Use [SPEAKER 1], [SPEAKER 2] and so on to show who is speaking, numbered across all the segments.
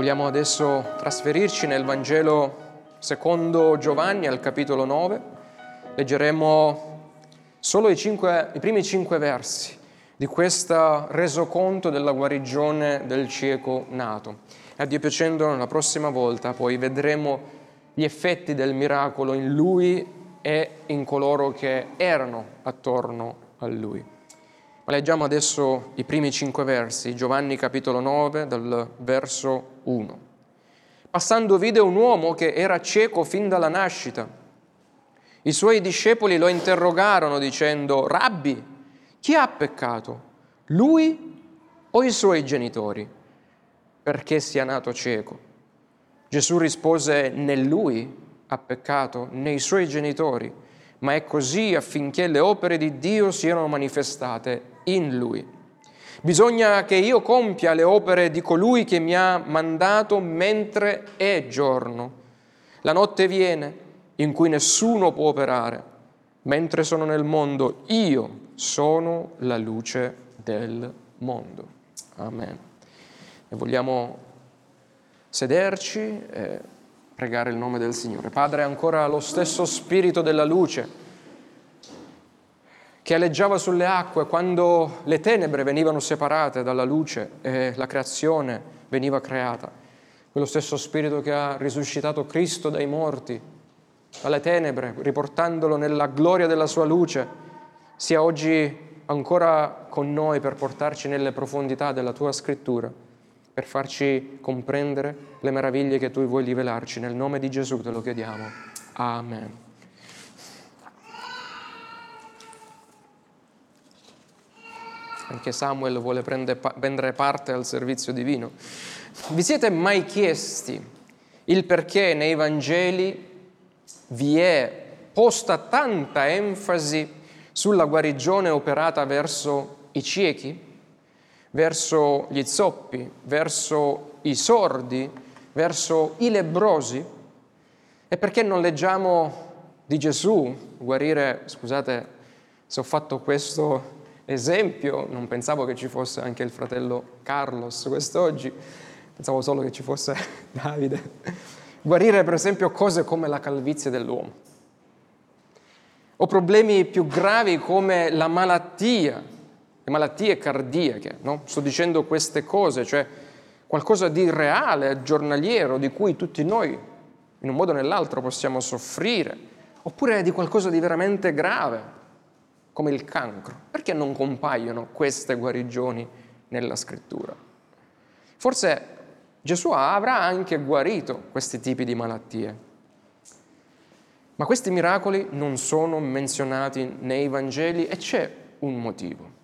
[SPEAKER 1] Vogliamo adesso trasferirci nel Vangelo secondo Giovanni al capitolo 9. Leggeremo solo i, cinque, i primi cinque versi di questo resoconto della guarigione del cieco nato. A Dio piacendo, la prossima volta poi vedremo gli effetti del miracolo in lui e in coloro che erano attorno a lui. Ma leggiamo adesso i primi cinque versi, Giovanni capitolo 9, dal verso 1. Passando vide un uomo che era cieco fin dalla nascita. I suoi discepoli lo interrogarono dicendo, Rabbi, chi ha peccato? Lui o i suoi genitori? Perché sia nato cieco? Gesù rispose, né lui ha peccato, né i suoi genitori, ma è così affinché le opere di Dio siano manifestate in lui. Bisogna che io compia le opere di colui che mi ha mandato mentre è giorno. La notte viene in cui nessuno può operare. Mentre sono nel mondo, io sono la luce del mondo. Amen. E vogliamo sederci e pregare il nome del Signore. Padre, ancora lo stesso spirito della luce che aleggiava sulle acque quando le tenebre venivano separate dalla luce e la creazione veniva creata. Quello stesso spirito che ha risuscitato Cristo dai morti, dalle tenebre, riportandolo nella gloria della sua luce, sia oggi ancora con noi per portarci nelle profondità della tua scrittura, per farci comprendere le meraviglie che tu vuoi rivelarci. Nel nome di Gesù te lo chiediamo. Amen. Anche Samuel vuole prendere parte al servizio divino. Vi siete mai chiesti il perché nei Vangeli vi è posta tanta enfasi sulla guarigione operata verso i ciechi, verso gli zoppi, verso i sordi, verso i lebrosi? E perché non leggiamo di Gesù guarire, scusate se ho fatto questo esempio, non pensavo che ci fosse anche il fratello Carlos quest'oggi, pensavo solo che ci fosse Davide. Guarire per esempio cose come la calvizie dell'uomo, o problemi più gravi come la malattia, le malattie cardiache, no? sto dicendo queste cose, cioè qualcosa di reale, giornaliero, di cui tutti noi in un modo o nell'altro possiamo soffrire, oppure di qualcosa di veramente grave, come il cancro. Perché non compaiono queste guarigioni nella scrittura? Forse Gesù avrà anche guarito questi tipi di malattie, ma questi miracoli non sono menzionati nei Vangeli e c'è un motivo.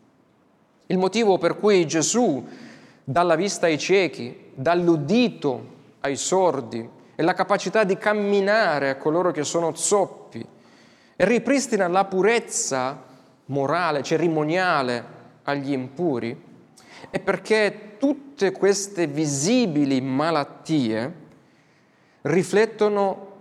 [SPEAKER 1] Il motivo per cui Gesù dà la vista ai ciechi, dà l'udito ai sordi e la capacità di camminare a coloro che sono zoppi e ripristina la purezza morale, cerimoniale agli impuri, è perché tutte queste visibili malattie riflettono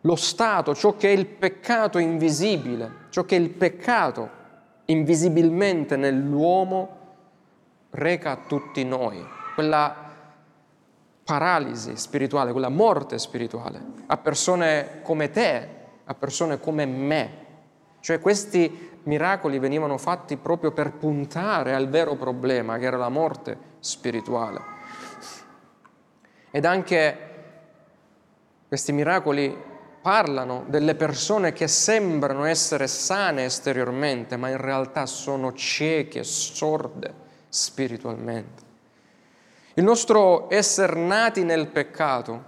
[SPEAKER 1] lo stato, ciò che è il peccato invisibile, ciò che il peccato invisibilmente nell'uomo reca a tutti noi, quella paralisi spirituale, quella morte spirituale, a persone come te, a persone come me. Cioè questi miracoli venivano fatti proprio per puntare al vero problema, che era la morte spirituale. Ed anche questi miracoli parlano delle persone che sembrano essere sane esteriormente, ma in realtà sono cieche, sorde spiritualmente. Il nostro essere nati nel peccato,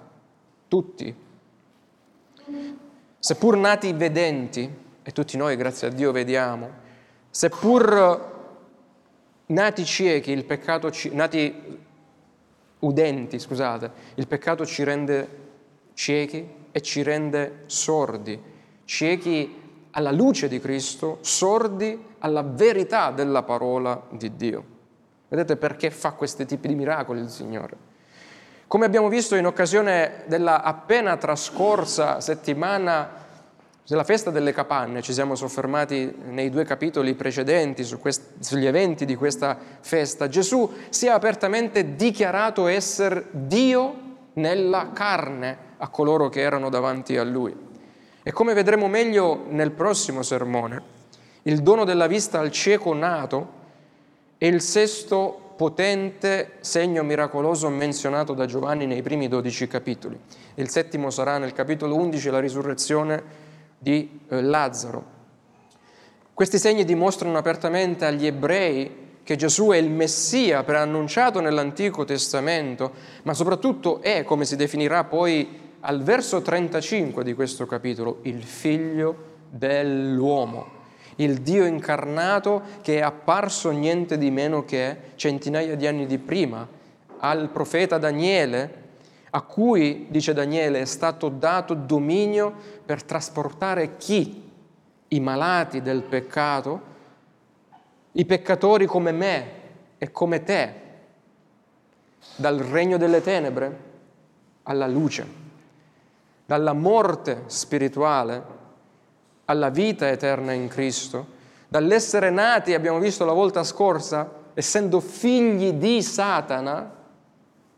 [SPEAKER 1] tutti, seppur nati vedenti, e tutti noi, grazie a Dio, vediamo, seppur nati ciechi, il peccato ci, nati udenti, scusate, il peccato ci rende ciechi e ci rende sordi, ciechi alla luce di Cristo, sordi alla verità della parola di Dio. Vedete perché fa questi tipi di miracoli il Signore? Come abbiamo visto in occasione della appena trascorsa settimana nella festa delle capanne ci siamo soffermati nei due capitoli precedenti su quest- sugli eventi di questa festa. Gesù si è apertamente dichiarato essere Dio nella carne a coloro che erano davanti a lui. E come vedremo meglio nel prossimo sermone, il dono della vista al cieco nato è il sesto potente segno miracoloso menzionato da Giovanni nei primi dodici capitoli. Il settimo sarà nel capitolo 11 la risurrezione di eh, Lazzaro. Questi segni dimostrano apertamente agli ebrei che Gesù è il Messia preannunciato nell'Antico Testamento, ma soprattutto è, come si definirà poi al verso 35 di questo capitolo, il figlio dell'uomo il Dio incarnato che è apparso niente di meno che centinaia di anni di prima al profeta Daniele, a cui, dice Daniele, è stato dato dominio per trasportare chi? I malati del peccato, i peccatori come me e come te, dal regno delle tenebre alla luce, dalla morte spirituale alla vita eterna in Cristo, dall'essere nati, abbiamo visto la volta scorsa, essendo figli di Satana,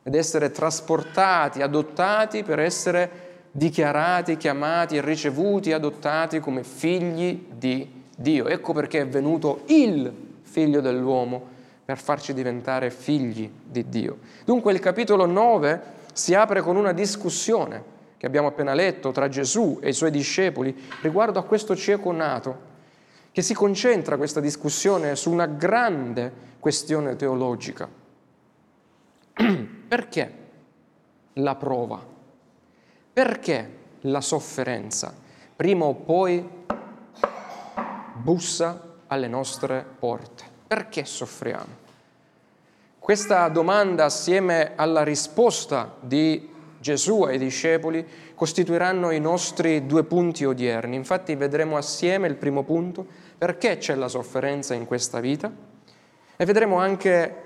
[SPEAKER 1] ed essere trasportati, adottati per essere dichiarati, chiamati, ricevuti, adottati come figli di Dio. Ecco perché è venuto il figlio dell'uomo per farci diventare figli di Dio. Dunque il capitolo 9 si apre con una discussione che abbiamo appena letto tra Gesù e i suoi discepoli riguardo a questo cieco nato, che si concentra questa discussione su una grande questione teologica. Perché la prova? Perché la sofferenza? Prima o poi bussa alle nostre porte. Perché soffriamo? Questa domanda assieme alla risposta di Gesù ai discepoli costituiranno i nostri due punti odierni. Infatti vedremo assieme il primo punto, perché c'è la sofferenza in questa vita, e vedremo anche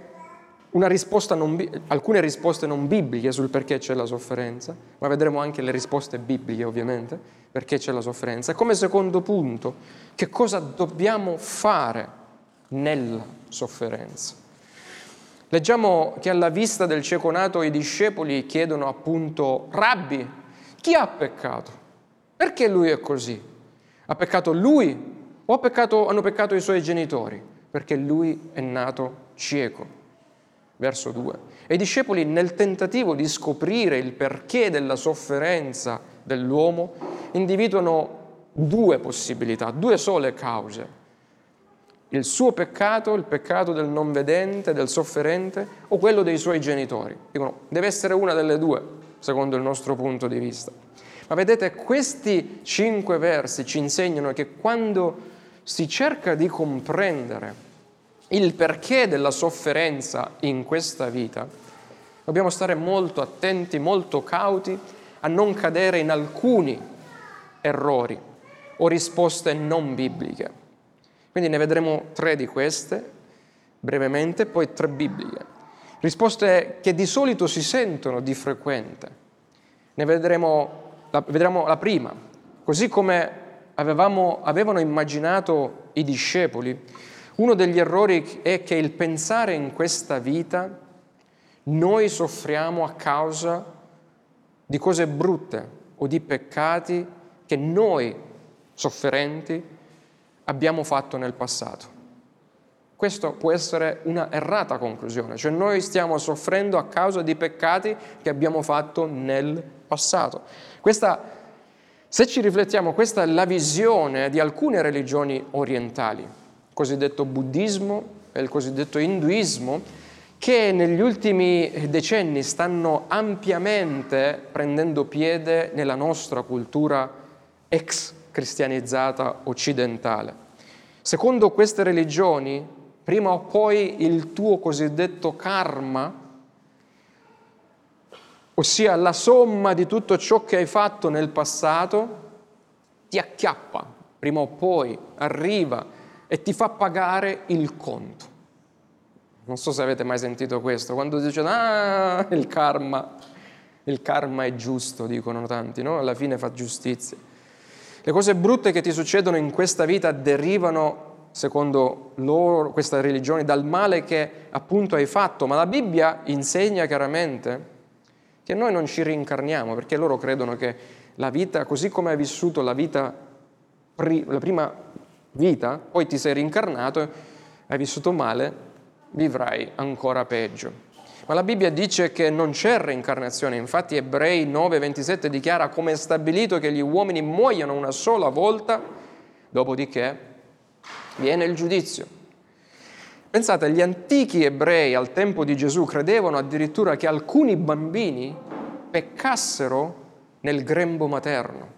[SPEAKER 1] risposta non, alcune risposte non bibliche sul perché c'è la sofferenza, ma vedremo anche le risposte bibliche ovviamente, perché c'è la sofferenza. Come secondo punto, che cosa dobbiamo fare nella sofferenza. Leggiamo che alla vista del cieco nato i discepoli chiedono appunto, Rabbi, chi ha peccato? Perché lui è così? Ha peccato lui o peccato, hanno peccato i suoi genitori? Perché lui è nato cieco. Verso 2. E i discepoli nel tentativo di scoprire il perché della sofferenza dell'uomo individuano due possibilità, due sole cause il suo peccato, il peccato del non vedente, del sofferente o quello dei suoi genitori. Dicono, deve essere una delle due, secondo il nostro punto di vista. Ma vedete, questi cinque versi ci insegnano che quando si cerca di comprendere il perché della sofferenza in questa vita, dobbiamo stare molto attenti, molto cauti a non cadere in alcuni errori o risposte non bibliche. Quindi ne vedremo tre di queste brevemente, poi tre bibliche. Risposte che di solito si sentono di frequente. Ne vedremo la, vedremo la prima. Così come avevamo, avevano immaginato i discepoli, uno degli errori è che il pensare in questa vita noi soffriamo a causa di cose brutte o di peccati che noi, sofferenti, abbiamo fatto nel passato. Questo può essere una errata conclusione, cioè noi stiamo soffrendo a causa di peccati che abbiamo fatto nel passato. Questa, se ci riflettiamo, questa è la visione di alcune religioni orientali, cosiddetto buddismo e il cosiddetto induismo, che negli ultimi decenni stanno ampiamente prendendo piede nella nostra cultura ex cristianizzata occidentale. Secondo queste religioni, prima o poi il tuo cosiddetto karma, ossia la somma di tutto ciò che hai fatto nel passato, ti acchiappa, prima o poi arriva e ti fa pagare il conto. Non so se avete mai sentito questo, quando dicono, ah, il karma, il karma è giusto, dicono tanti, no? Alla fine fa giustizia. Le cose brutte che ti succedono in questa vita derivano, secondo loro, questa religione, dal male che appunto hai fatto, ma la Bibbia insegna chiaramente che noi non ci rincarniamo, perché loro credono che la vita, così come hai vissuto la vita, la prima vita, poi ti sei rincarnato, hai vissuto male, vivrai ancora peggio. Ma la Bibbia dice che non c'è reincarnazione, infatti Ebrei 9:27 dichiara come è stabilito che gli uomini muoiono una sola volta, dopodiché viene il giudizio. Pensate, gli antichi ebrei al tempo di Gesù credevano addirittura che alcuni bambini peccassero nel grembo materno,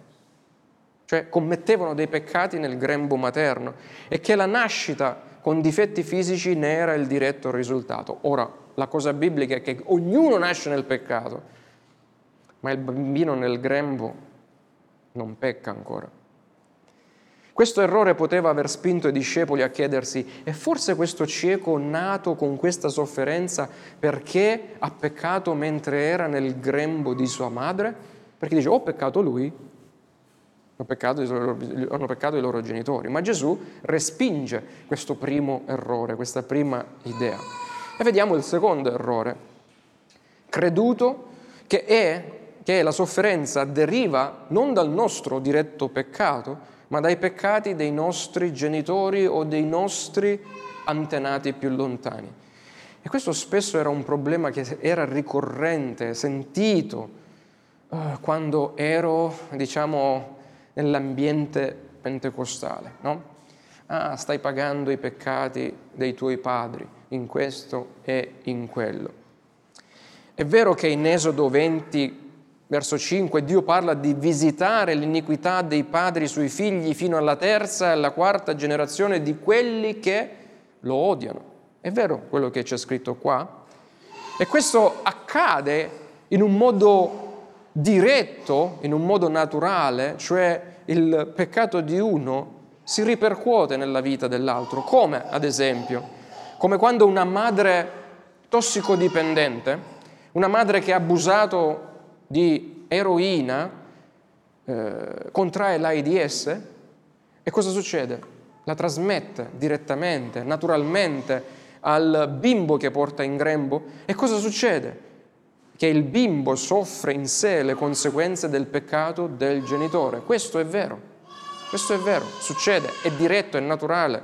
[SPEAKER 1] cioè commettevano dei peccati nel grembo materno e che la nascita con difetti fisici ne era il diretto risultato. Ora, la cosa biblica è che ognuno nasce nel peccato, ma il bambino nel grembo non pecca ancora. Questo errore poteva aver spinto i discepoli a chiedersi, è forse questo cieco nato con questa sofferenza perché ha peccato mentre era nel grembo di sua madre? Perché dice, ho peccato lui, hanno peccato, hanno peccato i loro genitori. Ma Gesù respinge questo primo errore, questa prima idea. E vediamo il secondo errore, creduto che, è, che la sofferenza deriva non dal nostro diretto peccato, ma dai peccati dei nostri genitori o dei nostri antenati più lontani. E questo spesso era un problema che era ricorrente, sentito, eh, quando ero, diciamo, nell'ambiente pentecostale, no? Ah, stai pagando i peccati dei tuoi padri in questo e in quello. È vero che in Esodo 20 Verso 5, Dio parla di visitare l'iniquità dei padri sui figli fino alla terza e alla quarta generazione di quelli che lo odiano. È vero quello che c'è scritto qua? E questo accade in un modo diretto, in un modo naturale, cioè il peccato di uno si ripercuote nella vita dell'altro. Come, ad esempio? Come quando una madre tossicodipendente, una madre che ha abusato di eroina eh, contrae l'AIDS e cosa succede? La trasmette direttamente, naturalmente al bimbo che porta in grembo e cosa succede? Che il bimbo soffre in sé le conseguenze del peccato del genitore. Questo è vero, questo è vero, succede, è diretto, è naturale.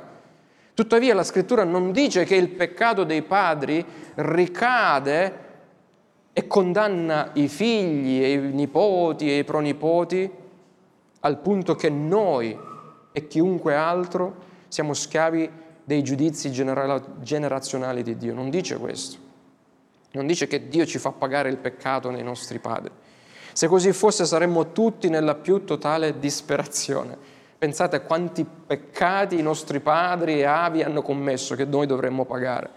[SPEAKER 1] Tuttavia la scrittura non dice che il peccato dei padri ricade e condanna i figli e i nipoti e i pronipoti al punto che noi e chiunque altro siamo schiavi dei giudizi generazionali di Dio. Non dice questo. Non dice che Dio ci fa pagare il peccato nei nostri padri. Se così fosse saremmo tutti nella più totale disperazione. Pensate a quanti peccati i nostri padri e avi hanno commesso che noi dovremmo pagare.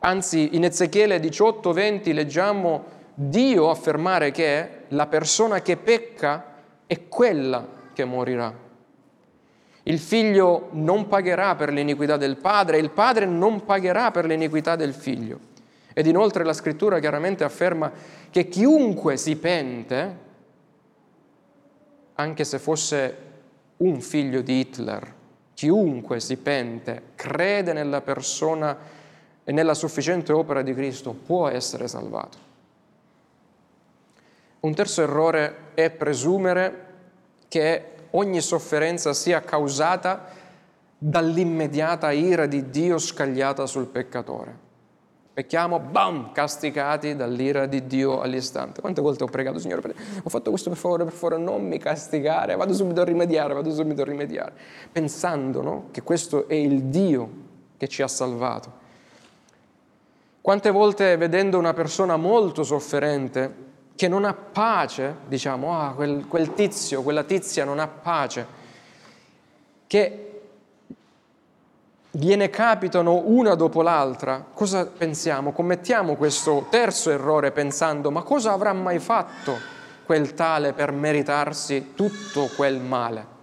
[SPEAKER 1] Anzi, in Ezechiele 18:20 leggiamo Dio affermare che la persona che pecca è quella che morirà. Il figlio non pagherà per l'iniquità del padre, il padre non pagherà per l'iniquità del figlio. Ed inoltre la scrittura chiaramente afferma che chiunque si pente, anche se fosse un figlio di Hitler, chiunque si pente, crede nella persona e nella sufficiente opera di Cristo può essere salvato. Un terzo errore è presumere che ogni sofferenza sia causata dall'immediata ira di Dio scagliata sul peccatore. Pecchiamo, bam, castigati dall'ira di Dio all'istante. Quante volte ho pregato, Signore, ho fatto questo per favore, per favore, non mi castigare, vado subito a rimediare, vado subito a rimediare, pensando no, che questo è il Dio che ci ha salvato. Quante volte vedendo una persona molto sofferente, che non ha pace, diciamo, ah, quel, quel tizio, quella tizia non ha pace, che gliene capitano una dopo l'altra, cosa pensiamo? Commettiamo questo terzo errore pensando, ma cosa avrà mai fatto quel tale per meritarsi tutto quel male?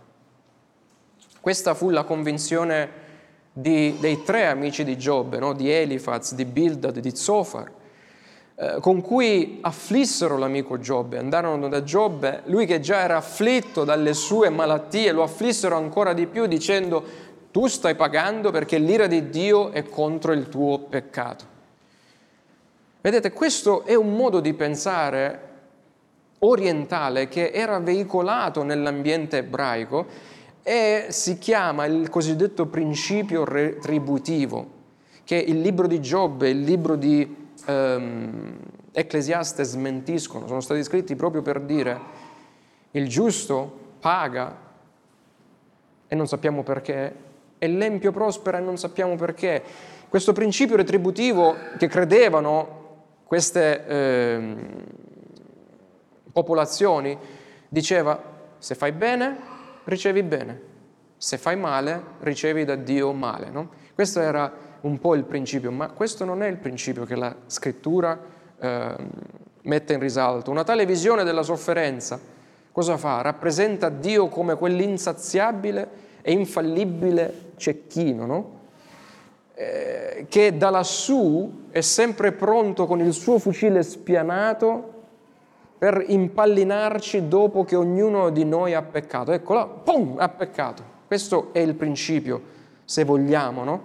[SPEAKER 1] Questa fu la convinzione di, dei tre amici di Giobbe, no? di Elifaz, di Bildad, di Zofar, eh, con cui afflissero l'amico Giobbe, andarono da Giobbe, lui che già era afflitto dalle sue malattie, lo afflissero ancora di più dicendo tu stai pagando perché l'ira di Dio è contro il tuo peccato. Vedete, questo è un modo di pensare orientale che era veicolato nell'ambiente ebraico e si chiama il cosiddetto principio retributivo, che il libro di Giobbe il libro di ehm, Ecclesiaste smentiscono, sono stati scritti proprio per dire il giusto paga e non sappiamo perché, e l'empio prospera e non sappiamo perché. Questo principio retributivo che credevano queste eh, popolazioni diceva se fai bene ricevi bene, se fai male ricevi da Dio male. No? Questo era un po' il principio, ma questo non è il principio che la scrittura eh, mette in risalto. Una tale visione della sofferenza cosa fa? Rappresenta Dio come quell'insaziabile e infallibile cecchino, no? eh, che da lassù è sempre pronto con il suo fucile spianato per impallinarci dopo che ognuno di noi ha peccato. Eccolo, pum, ha peccato. Questo è il principio, se vogliamo, no?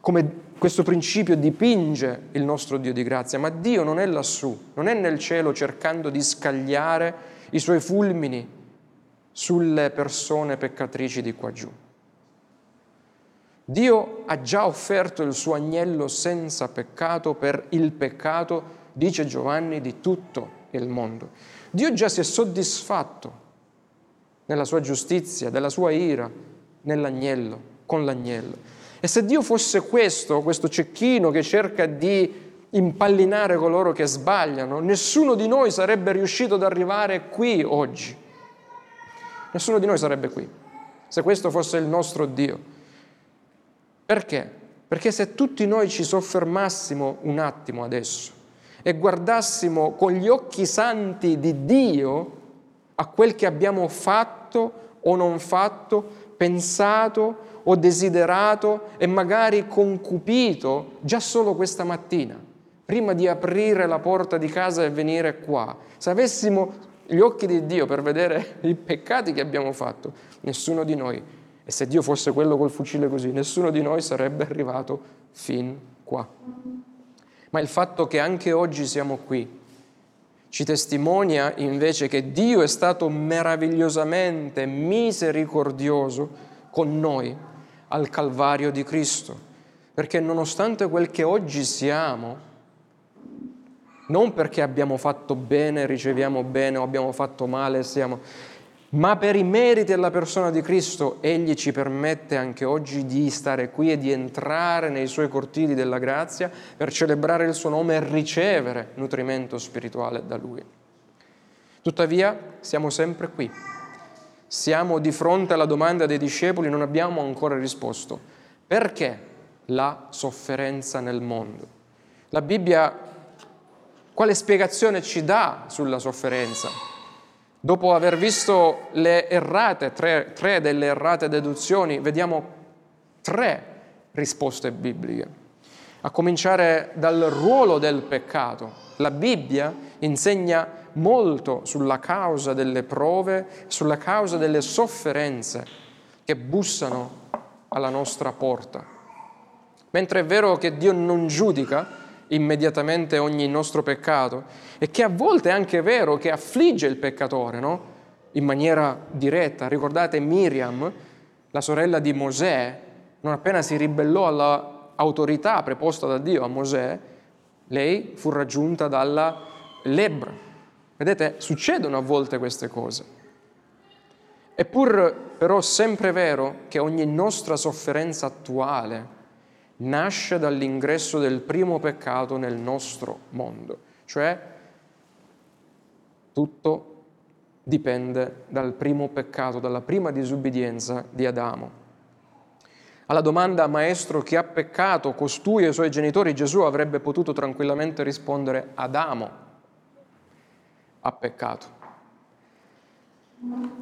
[SPEAKER 1] Come questo principio dipinge il nostro Dio di grazia, ma Dio non è lassù, non è nel cielo cercando di scagliare i suoi fulmini sulle persone peccatrici di qua giù. Dio ha già offerto il suo agnello senza peccato per il peccato, dice Giovanni, di tutto il mondo. Dio già si è soddisfatto nella sua giustizia, della sua ira, nell'agnello, con l'agnello. E se Dio fosse questo, questo cecchino che cerca di impallinare coloro che sbagliano, nessuno di noi sarebbe riuscito ad arrivare qui oggi. Nessuno di noi sarebbe qui, se questo fosse il nostro Dio. Perché? Perché se tutti noi ci soffermassimo un attimo adesso e guardassimo con gli occhi santi di Dio a quel che abbiamo fatto o non fatto, pensato o desiderato e magari concupito già solo questa mattina, prima di aprire la porta di casa e venire qua. Se avessimo gli occhi di Dio per vedere i peccati che abbiamo fatto, nessuno di noi, e se Dio fosse quello col fucile così, nessuno di noi sarebbe arrivato fin qua. Ma il fatto che anche oggi siamo qui ci testimonia invece che Dio è stato meravigliosamente misericordioso con noi al Calvario di Cristo, perché nonostante quel che oggi siamo, non perché abbiamo fatto bene, riceviamo bene o abbiamo fatto male, siamo, ma per i meriti della persona di Cristo, Egli ci permette anche oggi di stare qui e di entrare nei Suoi cortili della grazia per celebrare il Suo nome e ricevere nutrimento spirituale da Lui. Tuttavia siamo sempre qui siamo di fronte alla domanda dei discepoli, non abbiamo ancora risposto. Perché la sofferenza nel mondo? La Bibbia quale spiegazione ci dà sulla sofferenza? Dopo aver visto le errate, tre, tre delle errate deduzioni, vediamo tre risposte bibliche. A cominciare dal ruolo del peccato. La Bibbia insegna molto sulla causa delle prove, sulla causa delle sofferenze che bussano alla nostra porta. Mentre è vero che Dio non giudica immediatamente ogni nostro peccato e che a volte è anche vero che affligge il peccatore, no? In maniera diretta. Ricordate Miriam, la sorella di Mosè, non appena si ribellò all'autorità preposta da Dio a Mosè, lei fu raggiunta dalla lebbra. Vedete, succedono a volte queste cose. È pur però sempre vero che ogni nostra sofferenza attuale nasce dall'ingresso del primo peccato nel nostro mondo, cioè tutto dipende dal primo peccato, dalla prima disubbidienza di Adamo. Alla domanda, maestro, chi ha peccato, costui e i suoi genitori, Gesù avrebbe potuto tranquillamente rispondere Adamo ha peccato.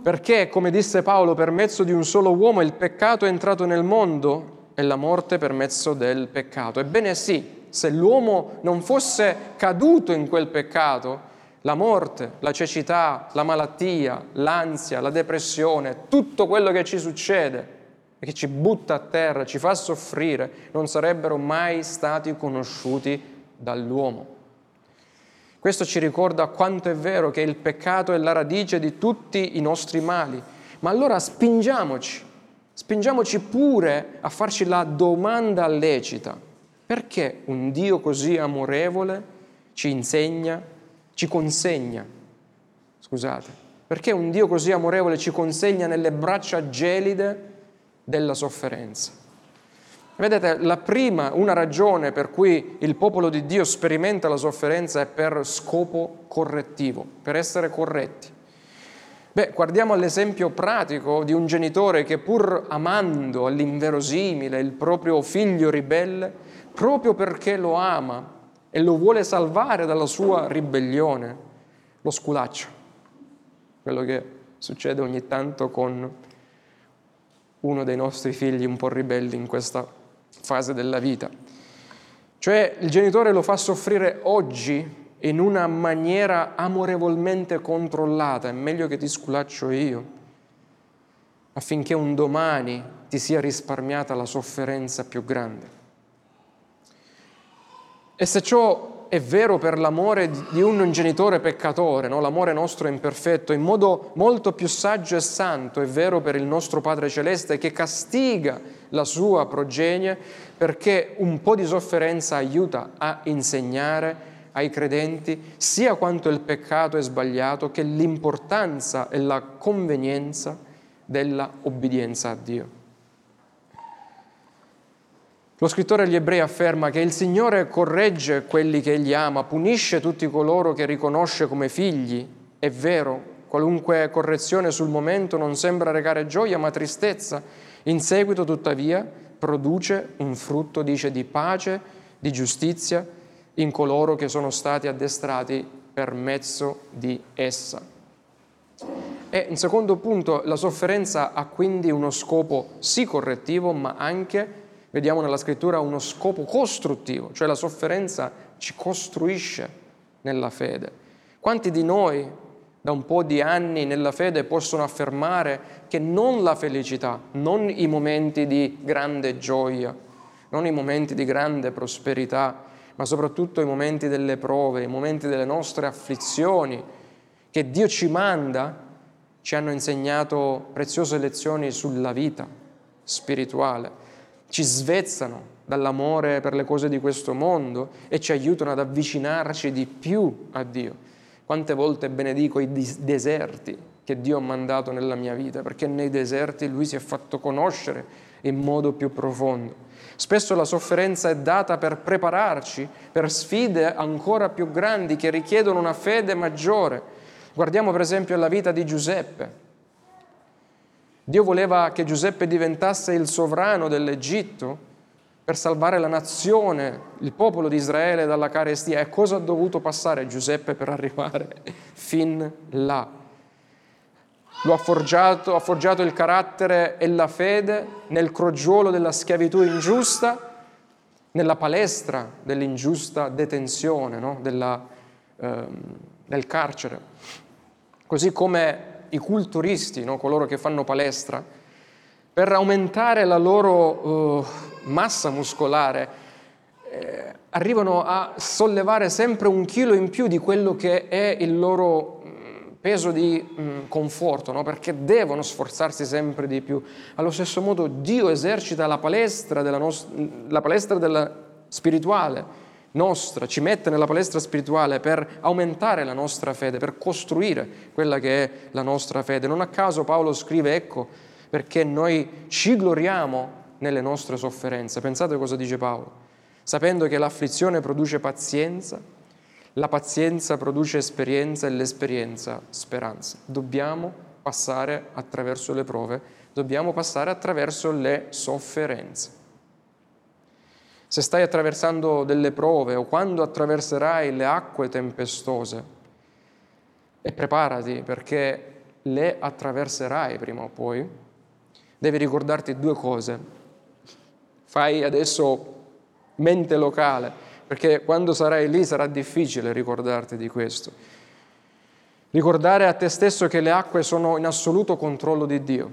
[SPEAKER 1] Perché, come disse Paolo, per mezzo di un solo uomo il peccato è entrato nel mondo e la morte per mezzo del peccato. Ebbene sì, se l'uomo non fosse caduto in quel peccato, la morte, la cecità, la malattia, l'ansia, la depressione, tutto quello che ci succede e che ci butta a terra, ci fa soffrire, non sarebbero mai stati conosciuti dall'uomo. Questo ci ricorda quanto è vero che il peccato è la radice di tutti i nostri mali. Ma allora spingiamoci, spingiamoci pure a farci la domanda lecita. Perché un Dio così amorevole ci insegna, ci consegna, scusate, perché un Dio così amorevole ci consegna nelle braccia gelide della sofferenza? Vedete, la prima, una ragione per cui il popolo di Dio sperimenta la sofferenza è per scopo correttivo, per essere corretti. Beh, guardiamo l'esempio pratico di un genitore che pur amando all'inverosimile il proprio figlio ribelle, proprio perché lo ama e lo vuole salvare dalla sua ribellione, lo sculaccia. Quello che succede ogni tanto con uno dei nostri figli un po' ribelli in questa fase della vita. Cioè il genitore lo fa soffrire oggi in una maniera amorevolmente controllata, è meglio che ti sculaccio io, affinché un domani ti sia risparmiata la sofferenza più grande. E se ciò è vero per l'amore di un genitore peccatore, no? l'amore nostro è imperfetto, in modo molto più saggio e santo è vero per il nostro Padre Celeste che castiga la sua progenie perché un po' di sofferenza aiuta a insegnare ai credenti sia quanto il peccato è sbagliato che l'importanza e la convenienza della obbedienza a Dio. Lo scrittore agli ebrei afferma che il Signore corregge quelli che egli ama, punisce tutti coloro che riconosce come figli. È vero, qualunque correzione sul momento non sembra recare gioia ma tristezza. In seguito, tuttavia, produce un frutto, dice, di pace, di giustizia in coloro che sono stati addestrati per mezzo di essa. E in secondo punto, la sofferenza ha quindi uno scopo sì correttivo, ma anche vediamo nella scrittura uno scopo costruttivo, cioè la sofferenza ci costruisce nella fede. Quanti di noi da un po' di anni nella fede possono affermare che non la felicità, non i momenti di grande gioia, non i momenti di grande prosperità, ma soprattutto i momenti delle prove, i momenti delle nostre afflizioni che Dio ci manda, ci hanno insegnato preziose lezioni sulla vita spirituale ci svezzano dall'amore per le cose di questo mondo e ci aiutano ad avvicinarci di più a Dio. Quante volte benedico i deserti che Dio ha mandato nella mia vita, perché nei deserti Lui si è fatto conoscere in modo più profondo. Spesso la sofferenza è data per prepararci per sfide ancora più grandi che richiedono una fede maggiore. Guardiamo per esempio la vita di Giuseppe. Dio voleva che Giuseppe diventasse il sovrano dell'Egitto per salvare la nazione, il popolo di Israele dalla carestia. E cosa ha dovuto passare Giuseppe per arrivare fin là? Lo ha forgiato, ha forgiato il carattere e la fede nel crogiolo della schiavitù ingiusta, nella palestra dell'ingiusta detenzione, no? Della, eh, del carcere. Così come i culturisti, no? coloro che fanno palestra, per aumentare la loro uh, massa muscolare, eh, arrivano a sollevare sempre un chilo in più di quello che è il loro peso di mh, mm, conforto, no? perché devono sforzarsi sempre di più. Allo stesso modo Dio esercita la palestra, della nos- la palestra della spirituale nostra, ci mette nella palestra spirituale per aumentare la nostra fede, per costruire quella che è la nostra fede. Non a caso Paolo scrive, ecco, perché noi ci gloriamo nelle nostre sofferenze. Pensate cosa dice Paolo, sapendo che l'afflizione produce pazienza, la pazienza produce esperienza e l'esperienza speranza. Dobbiamo passare attraverso le prove, dobbiamo passare attraverso le sofferenze. Se stai attraversando delle prove o quando attraverserai le acque tempestose, e preparati perché le attraverserai prima o poi, devi ricordarti due cose. Fai adesso mente locale, perché quando sarai lì sarà difficile ricordarti di questo. Ricordare a te stesso che le acque sono in assoluto controllo di Dio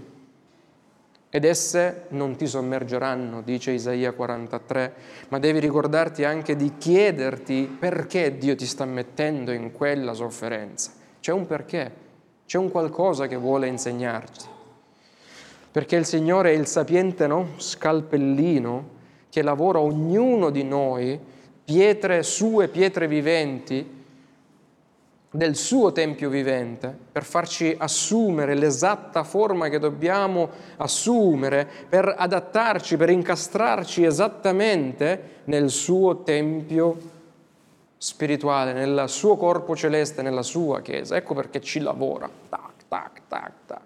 [SPEAKER 1] ed esse non ti sommergeranno, dice Isaia 43, ma devi ricordarti anche di chiederti perché Dio ti sta mettendo in quella sofferenza. C'è un perché, c'è un qualcosa che vuole insegnarti. Perché il Signore è il sapiente no? scalpellino che lavora ognuno di noi, pietre sue, pietre viventi, del suo Tempio vivente per farci assumere l'esatta forma che dobbiamo assumere, per adattarci, per incastrarci esattamente nel suo Tempio spirituale, nel suo corpo celeste, nella sua Chiesa. Ecco perché ci lavora. Tac, tac, tac, tac.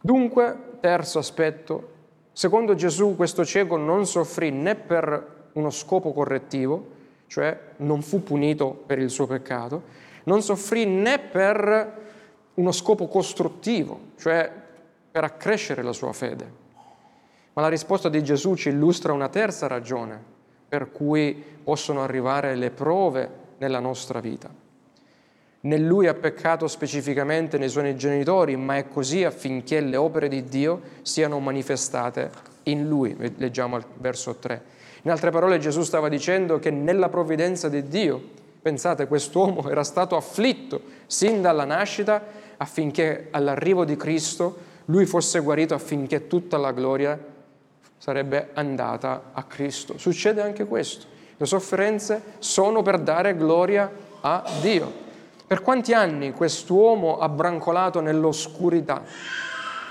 [SPEAKER 1] Dunque, terzo aspetto, secondo Gesù questo cieco non soffrì né per uno scopo correttivo, cioè non fu punito per il suo peccato, non soffrì né per uno scopo costruttivo, cioè per accrescere la sua fede. Ma la risposta di Gesù ci illustra una terza ragione per cui possono arrivare le prove nella nostra vita. Né lui ha peccato specificamente nei suoi genitori, ma è così affinché le opere di Dio siano manifestate in lui. Leggiamo al verso 3. In altre parole Gesù stava dicendo che nella provvidenza di Dio Pensate, quest'uomo era stato afflitto sin dalla nascita affinché all'arrivo di Cristo lui fosse guarito affinché tutta la gloria sarebbe andata a Cristo. Succede anche questo. Le sofferenze sono per dare gloria a Dio. Per quanti anni quest'uomo ha brancolato nell'oscurità?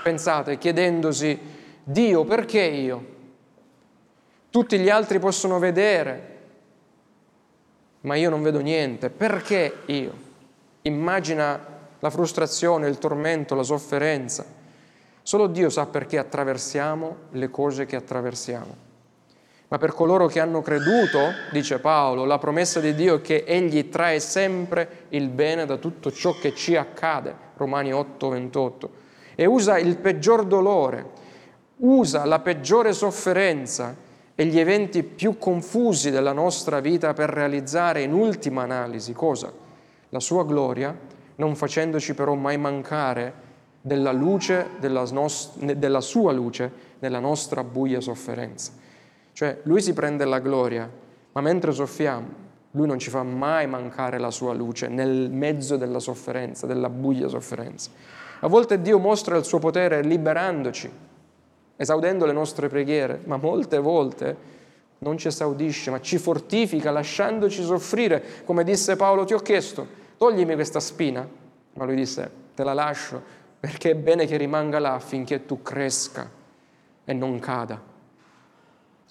[SPEAKER 1] Pensate, chiedendosi, Dio, perché io? Tutti gli altri possono vedere, ma io non vedo niente. Perché io? Immagina la frustrazione, il tormento, la sofferenza. Solo Dio sa perché attraversiamo le cose che attraversiamo. Ma per coloro che hanno creduto, dice Paolo, la promessa di Dio è che Egli trae sempre il bene da tutto ciò che ci accade, Romani 8, 28, e usa il peggior dolore, usa la peggiore sofferenza e gli eventi più confusi della nostra vita per realizzare in ultima analisi cosa? La sua gloria, non facendoci però mai mancare della luce, della, nost- della sua luce nella nostra buia sofferenza. Cioè lui si prende la gloria, ma mentre soffriamo, lui non ci fa mai mancare la sua luce nel mezzo della sofferenza, della buia sofferenza. A volte Dio mostra il suo potere liberandoci esaudendo le nostre preghiere, ma molte volte non ci esaudisce, ma ci fortifica lasciandoci soffrire. Come disse Paolo, ti ho chiesto, toglimi questa spina, ma lui disse, te la lascio perché è bene che rimanga là affinché tu cresca e non cada.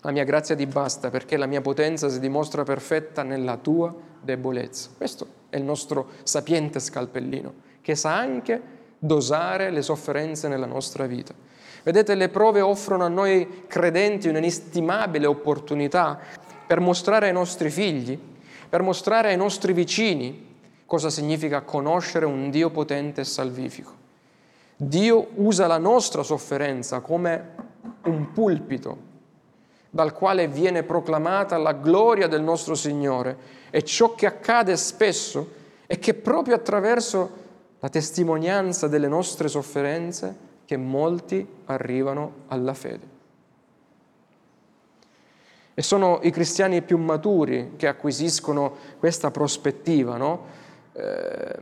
[SPEAKER 1] La mia grazia ti basta perché la mia potenza si dimostra perfetta nella tua debolezza. Questo è il nostro sapiente scalpellino, che sa anche dosare le sofferenze nella nostra vita. Vedete, le prove offrono a noi credenti un'inestimabile opportunità per mostrare ai nostri figli, per mostrare ai nostri vicini cosa significa conoscere un Dio potente e salvifico. Dio usa la nostra sofferenza come un pulpito dal quale viene proclamata la gloria del nostro Signore e ciò che accade spesso è che proprio attraverso la testimonianza delle nostre sofferenze che molti arrivano alla fede. E sono i cristiani più maturi che acquisiscono questa prospettiva, no? Eh,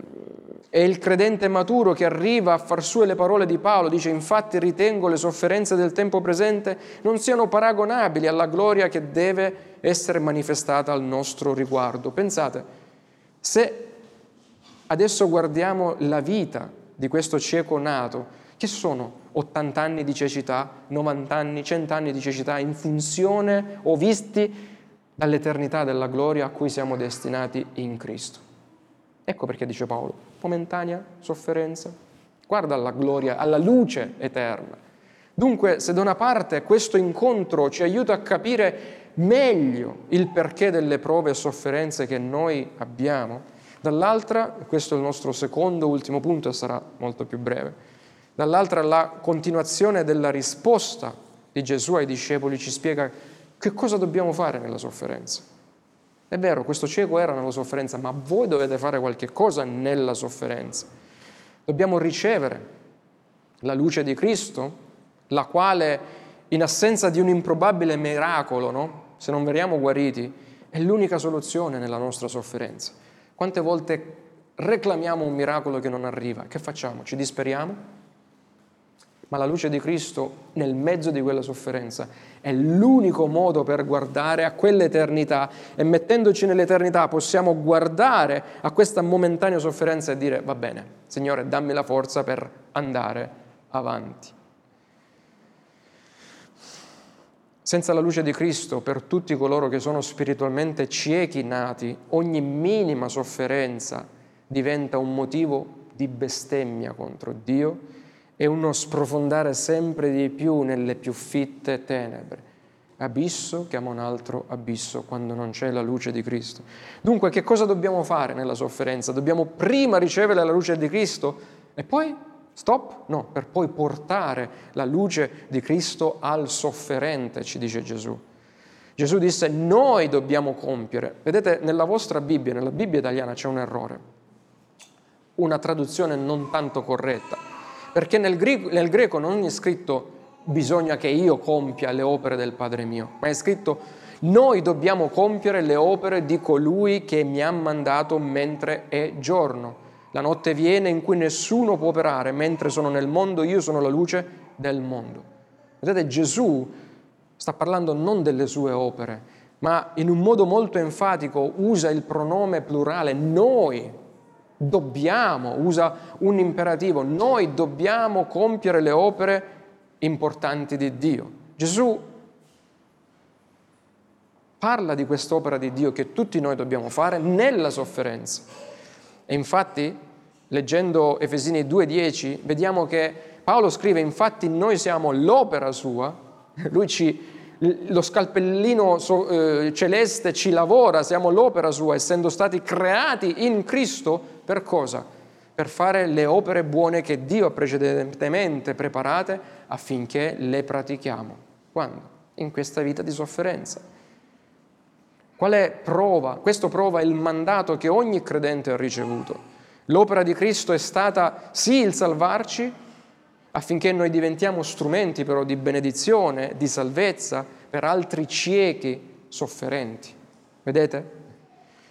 [SPEAKER 1] è il credente maturo che arriva a far sue le parole di Paolo, dice infatti ritengo le sofferenze del tempo presente non siano paragonabili alla gloria che deve essere manifestata al nostro riguardo. Pensate, se adesso guardiamo la vita di questo cieco nato, che sono 80 anni di cecità, 90 anni, 100 anni di cecità in funzione o visti dall'eternità della gloria a cui siamo destinati in Cristo. Ecco perché dice Paolo, momentanea sofferenza, guarda alla gloria, alla luce eterna. Dunque, se da una parte questo incontro ci aiuta a capire meglio il perché delle prove e sofferenze che noi abbiamo, dall'altra, questo è il nostro secondo, ultimo punto e sarà molto più breve, dall'altra la continuazione della risposta di Gesù ai discepoli ci spiega che cosa dobbiamo fare nella sofferenza. È vero, questo cieco era nella sofferenza, ma voi dovete fare qualche cosa nella sofferenza. Dobbiamo ricevere la luce di Cristo la quale in assenza di un improbabile miracolo, no? se non veniamo guariti, è l'unica soluzione nella nostra sofferenza. Quante volte reclamiamo un miracolo che non arriva? Che facciamo? Ci disperiamo? Ma la luce di Cristo nel mezzo di quella sofferenza è l'unico modo per guardare a quell'eternità e mettendoci nell'eternità possiamo guardare a questa momentanea sofferenza e dire va bene, Signore, dammi la forza per andare avanti. Senza la luce di Cristo, per tutti coloro che sono spiritualmente ciechi nati, ogni minima sofferenza diventa un motivo di bestemmia contro Dio e uno sprofondare sempre di più nelle più fitte tenebre. Abisso chiama un altro abisso quando non c'è la luce di Cristo. Dunque, che cosa dobbiamo fare nella sofferenza? Dobbiamo prima ricevere la luce di Cristo e poi Stop? No, per poi portare la luce di Cristo al sofferente, ci dice Gesù. Gesù disse, noi dobbiamo compiere. Vedete, nella vostra Bibbia, nella Bibbia italiana c'è un errore, una traduzione non tanto corretta, perché nel greco, nel greco non è scritto bisogna che io compia le opere del Padre mio, ma è scritto noi dobbiamo compiere le opere di colui che mi ha mandato mentre è giorno. La notte viene in cui nessuno può operare, mentre sono nel mondo io sono la luce del mondo. Vedete, Gesù sta parlando non delle sue opere, ma in un modo molto enfatico usa il pronome plurale noi dobbiamo, usa un imperativo, noi dobbiamo compiere le opere importanti di Dio. Gesù parla di quest'opera di Dio che tutti noi dobbiamo fare nella sofferenza. E infatti, leggendo Efesini 2.10, vediamo che Paolo scrive, infatti noi siamo l'opera sua, lui ci, lo scalpellino eh, celeste ci lavora, siamo l'opera sua, essendo stati creati in Cristo per cosa? Per fare le opere buone che Dio ha precedentemente preparate affinché le pratichiamo. Quando? In questa vita di sofferenza. Quale prova? Questo prova il mandato che ogni credente ha ricevuto. L'opera di Cristo è stata sì il salvarci, affinché noi diventiamo strumenti però di benedizione, di salvezza per altri ciechi sofferenti. Vedete?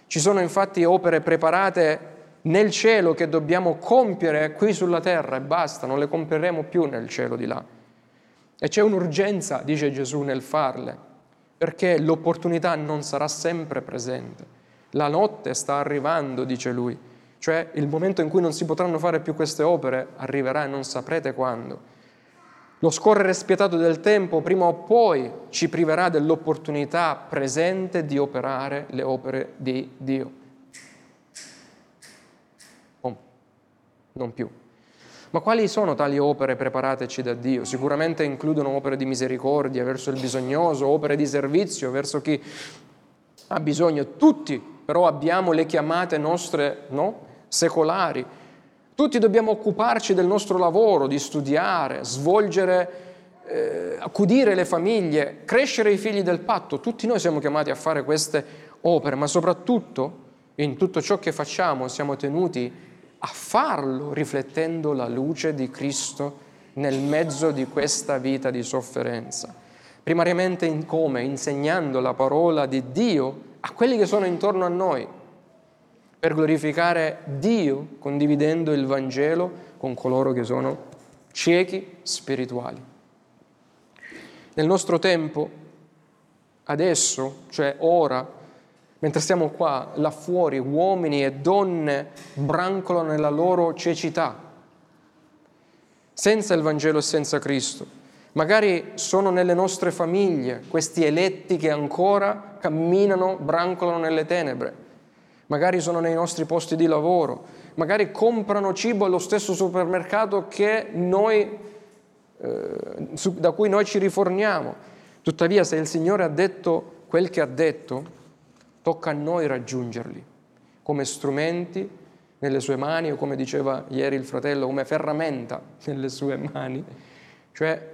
[SPEAKER 1] Ci sono infatti opere preparate nel cielo che dobbiamo compiere qui sulla terra e basta, non le compieremo più nel cielo di là. E c'è un'urgenza, dice Gesù, nel farle perché l'opportunità non sarà sempre presente. La notte sta arrivando, dice lui, cioè il momento in cui non si potranno fare più queste opere arriverà e non saprete quando. Lo scorrere spietato del tempo prima o poi ci priverà dell'opportunità presente di operare le opere di Dio. Non più. Ma quali sono tali opere preparateci da Dio? Sicuramente includono opere di misericordia verso il bisognoso, opere di servizio verso chi ha bisogno. Tutti però abbiamo le chiamate nostre no? secolari. Tutti dobbiamo occuparci del nostro lavoro, di studiare, svolgere, eh, accudire le famiglie, crescere i figli del patto. Tutti noi siamo chiamati a fare queste opere, ma soprattutto in tutto ciò che facciamo siamo tenuti a farlo riflettendo la luce di Cristo nel mezzo di questa vita di sofferenza. Primariamente in come? Insegnando la parola di Dio a quelli che sono intorno a noi, per glorificare Dio condividendo il Vangelo con coloro che sono ciechi spirituali. Nel nostro tempo, adesso, cioè ora, Mentre stiamo qua, là fuori, uomini e donne brancolano nella loro cecità, senza il Vangelo e senza Cristo. Magari sono nelle nostre famiglie questi eletti che ancora camminano, brancolano nelle tenebre. Magari sono nei nostri posti di lavoro. Magari comprano cibo allo stesso supermercato noi, eh, da cui noi ci riforniamo. Tuttavia, se il Signore ha detto quel che ha detto, Tocca a noi raggiungerli come strumenti nelle sue mani o come diceva ieri il fratello, come ferramenta nelle sue mani. Cioè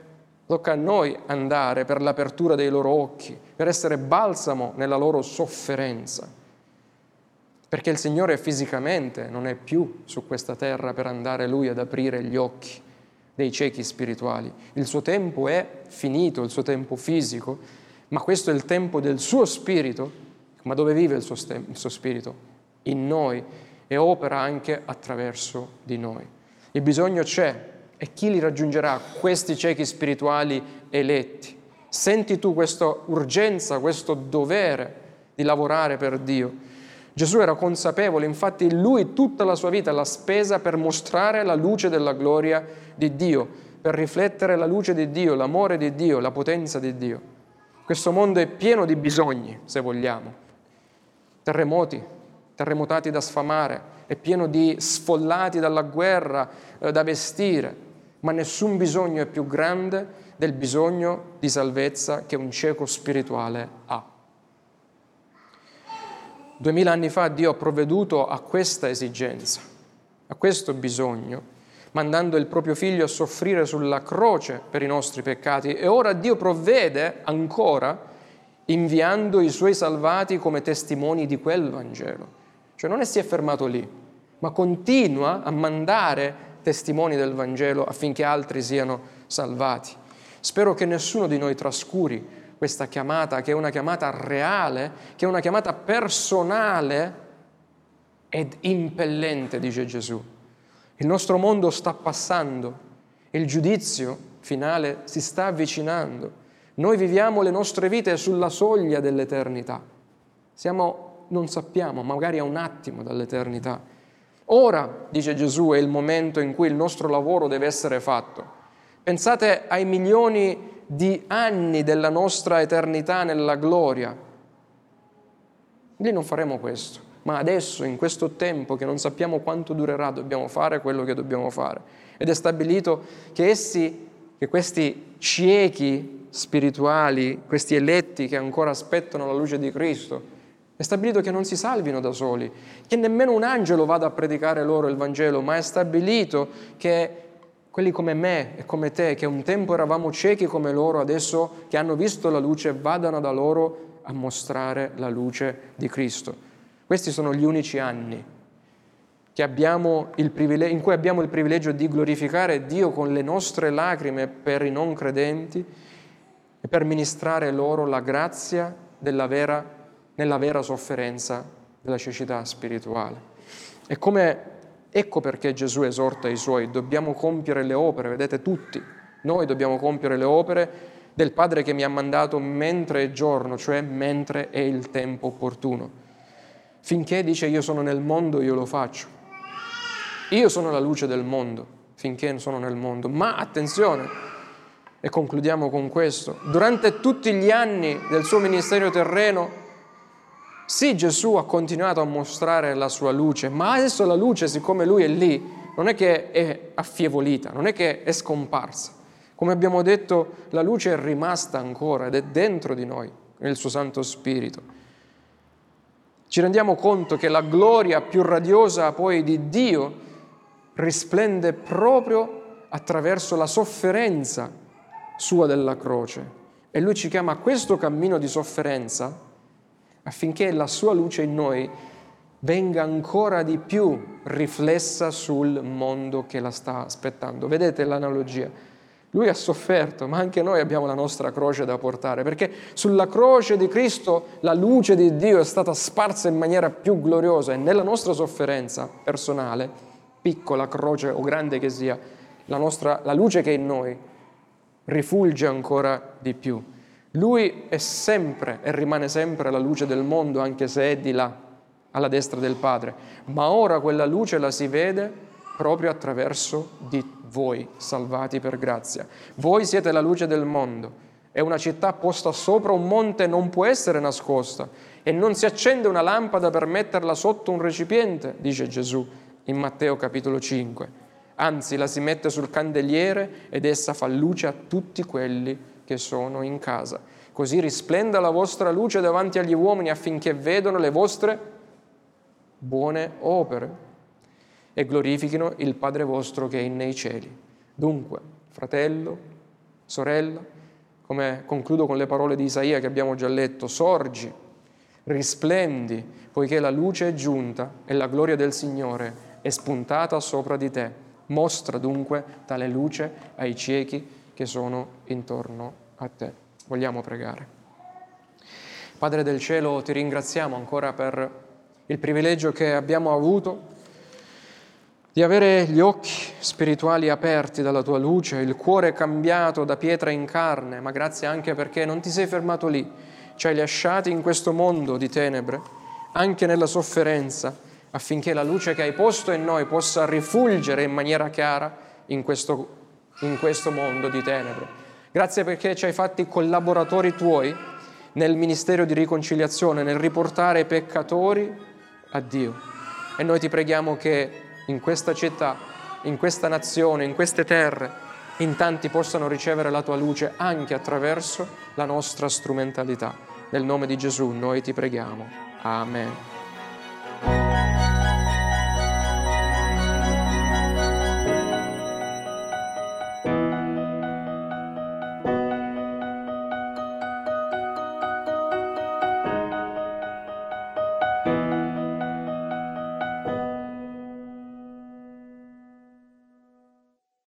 [SPEAKER 1] tocca a noi andare per l'apertura dei loro occhi, per essere balsamo nella loro sofferenza. Perché il Signore fisicamente non è più su questa terra per andare Lui ad aprire gli occhi, dei ciechi spirituali. Il suo tempo è finito, il suo tempo fisico, ma questo è il tempo del suo spirito. Ma dove vive il suo, il suo spirito? In noi e opera anche attraverso di noi. Il bisogno c'è e chi li raggiungerà? Questi ciechi spirituali eletti. Senti tu questa urgenza, questo dovere di lavorare per Dio. Gesù era consapevole, infatti lui tutta la sua vita l'ha spesa per mostrare la luce della gloria di Dio, per riflettere la luce di Dio, l'amore di Dio, la potenza di Dio. Questo mondo è pieno di bisogni, se vogliamo. Terremoti, terremotati da sfamare, è pieno di sfollati dalla guerra eh, da vestire, ma nessun bisogno è più grande del bisogno di salvezza che un cieco spirituale ha. Duemila anni fa Dio ha provveduto a questa esigenza, a questo bisogno, mandando il proprio figlio a soffrire sulla croce per i nostri peccati e ora Dio provvede ancora inviando i suoi salvati come testimoni di quel Vangelo. Cioè non è si è fermato lì, ma continua a mandare testimoni del Vangelo affinché altri siano salvati. Spero che nessuno di noi trascuri questa chiamata, che è una chiamata reale, che è una chiamata personale ed impellente, dice Gesù. Il nostro mondo sta passando, il giudizio finale si sta avvicinando. Noi viviamo le nostre vite sulla soglia dell'eternità. Siamo, non sappiamo, magari a un attimo dall'eternità. Ora, dice Gesù, è il momento in cui il nostro lavoro deve essere fatto. Pensate ai milioni di anni della nostra eternità nella gloria. Lì non faremo questo, ma adesso, in questo tempo che non sappiamo quanto durerà, dobbiamo fare quello che dobbiamo fare. Ed è stabilito che essi, che questi ciechi spirituali, questi eletti che ancora aspettano la luce di Cristo. È stabilito che non si salvino da soli, che nemmeno un angelo vada a predicare loro il Vangelo, ma è stabilito che quelli come me e come te, che un tempo eravamo ciechi come loro, adesso che hanno visto la luce, vadano da loro a mostrare la luce di Cristo. Questi sono gli unici anni in cui abbiamo il privilegio di glorificare Dio con le nostre lacrime per i non credenti e per ministrare loro la grazia vera, nella vera sofferenza della cecità spirituale. E come, ecco perché Gesù esorta i suoi, dobbiamo compiere le opere, vedete tutti, noi dobbiamo compiere le opere del Padre che mi ha mandato mentre è giorno, cioè mentre è il tempo opportuno. Finché dice io sono nel mondo, io lo faccio. Io sono la luce del mondo, finché sono nel mondo. Ma attenzione, e concludiamo con questo. Durante tutti gli anni del suo ministero terreno, sì, Gesù ha continuato a mostrare la sua luce, ma adesso la luce, siccome lui è lì, non è che è affievolita, non è che è scomparsa. Come abbiamo detto, la luce è rimasta ancora ed è dentro di noi, nel suo Santo Spirito. Ci rendiamo conto che la gloria più radiosa poi di Dio risplende proprio attraverso la sofferenza sua della croce. E lui ci chiama a questo cammino di sofferenza affinché la sua luce in noi venga ancora di più riflessa sul mondo che la sta aspettando. Vedete l'analogia? Lui ha sofferto, ma anche noi abbiamo la nostra croce da portare, perché sulla croce di Cristo la luce di Dio è stata sparsa in maniera più gloriosa e nella nostra sofferenza personale, piccola croce o grande che sia, la, nostra, la luce che è in noi rifulge ancora di più. Lui è sempre e rimane sempre la luce del mondo, anche se è di là, alla destra del Padre. Ma ora quella luce la si vede proprio attraverso di voi, salvati per grazia. Voi siete la luce del mondo. E una città posta sopra un monte non può essere nascosta e non si accende una lampada per metterla sotto un recipiente, dice Gesù in Matteo capitolo 5 anzi la si mette sul candeliere ed essa fa luce a tutti quelli che sono in casa. Così risplenda la vostra luce davanti agli uomini affinché vedano le vostre buone opere e glorifichino il Padre vostro che è nei cieli. Dunque, fratello, sorella, come concludo con le parole di Isaia che abbiamo già letto, sorgi, risplendi, poiché la luce è giunta e la gloria del Signore è spuntata sopra di te Mostra dunque tale luce ai ciechi che sono intorno a te. Vogliamo pregare. Padre del cielo, ti ringraziamo ancora per il privilegio che abbiamo avuto di avere gli occhi spirituali aperti dalla tua luce, il cuore cambiato da pietra in carne, ma grazie anche perché non ti sei fermato lì, ci hai lasciati in questo mondo di tenebre, anche nella sofferenza, affinché la luce che hai posto in noi possa rifulgere in maniera chiara in questo, in questo mondo di tenebre. Grazie perché ci hai fatti collaboratori tuoi nel ministero di riconciliazione, nel riportare i peccatori a Dio. E noi ti preghiamo che in questa città, in questa nazione, in queste terre, in tanti possano ricevere la tua luce anche attraverso la nostra strumentalità. Nel nome di Gesù noi ti preghiamo. Amen.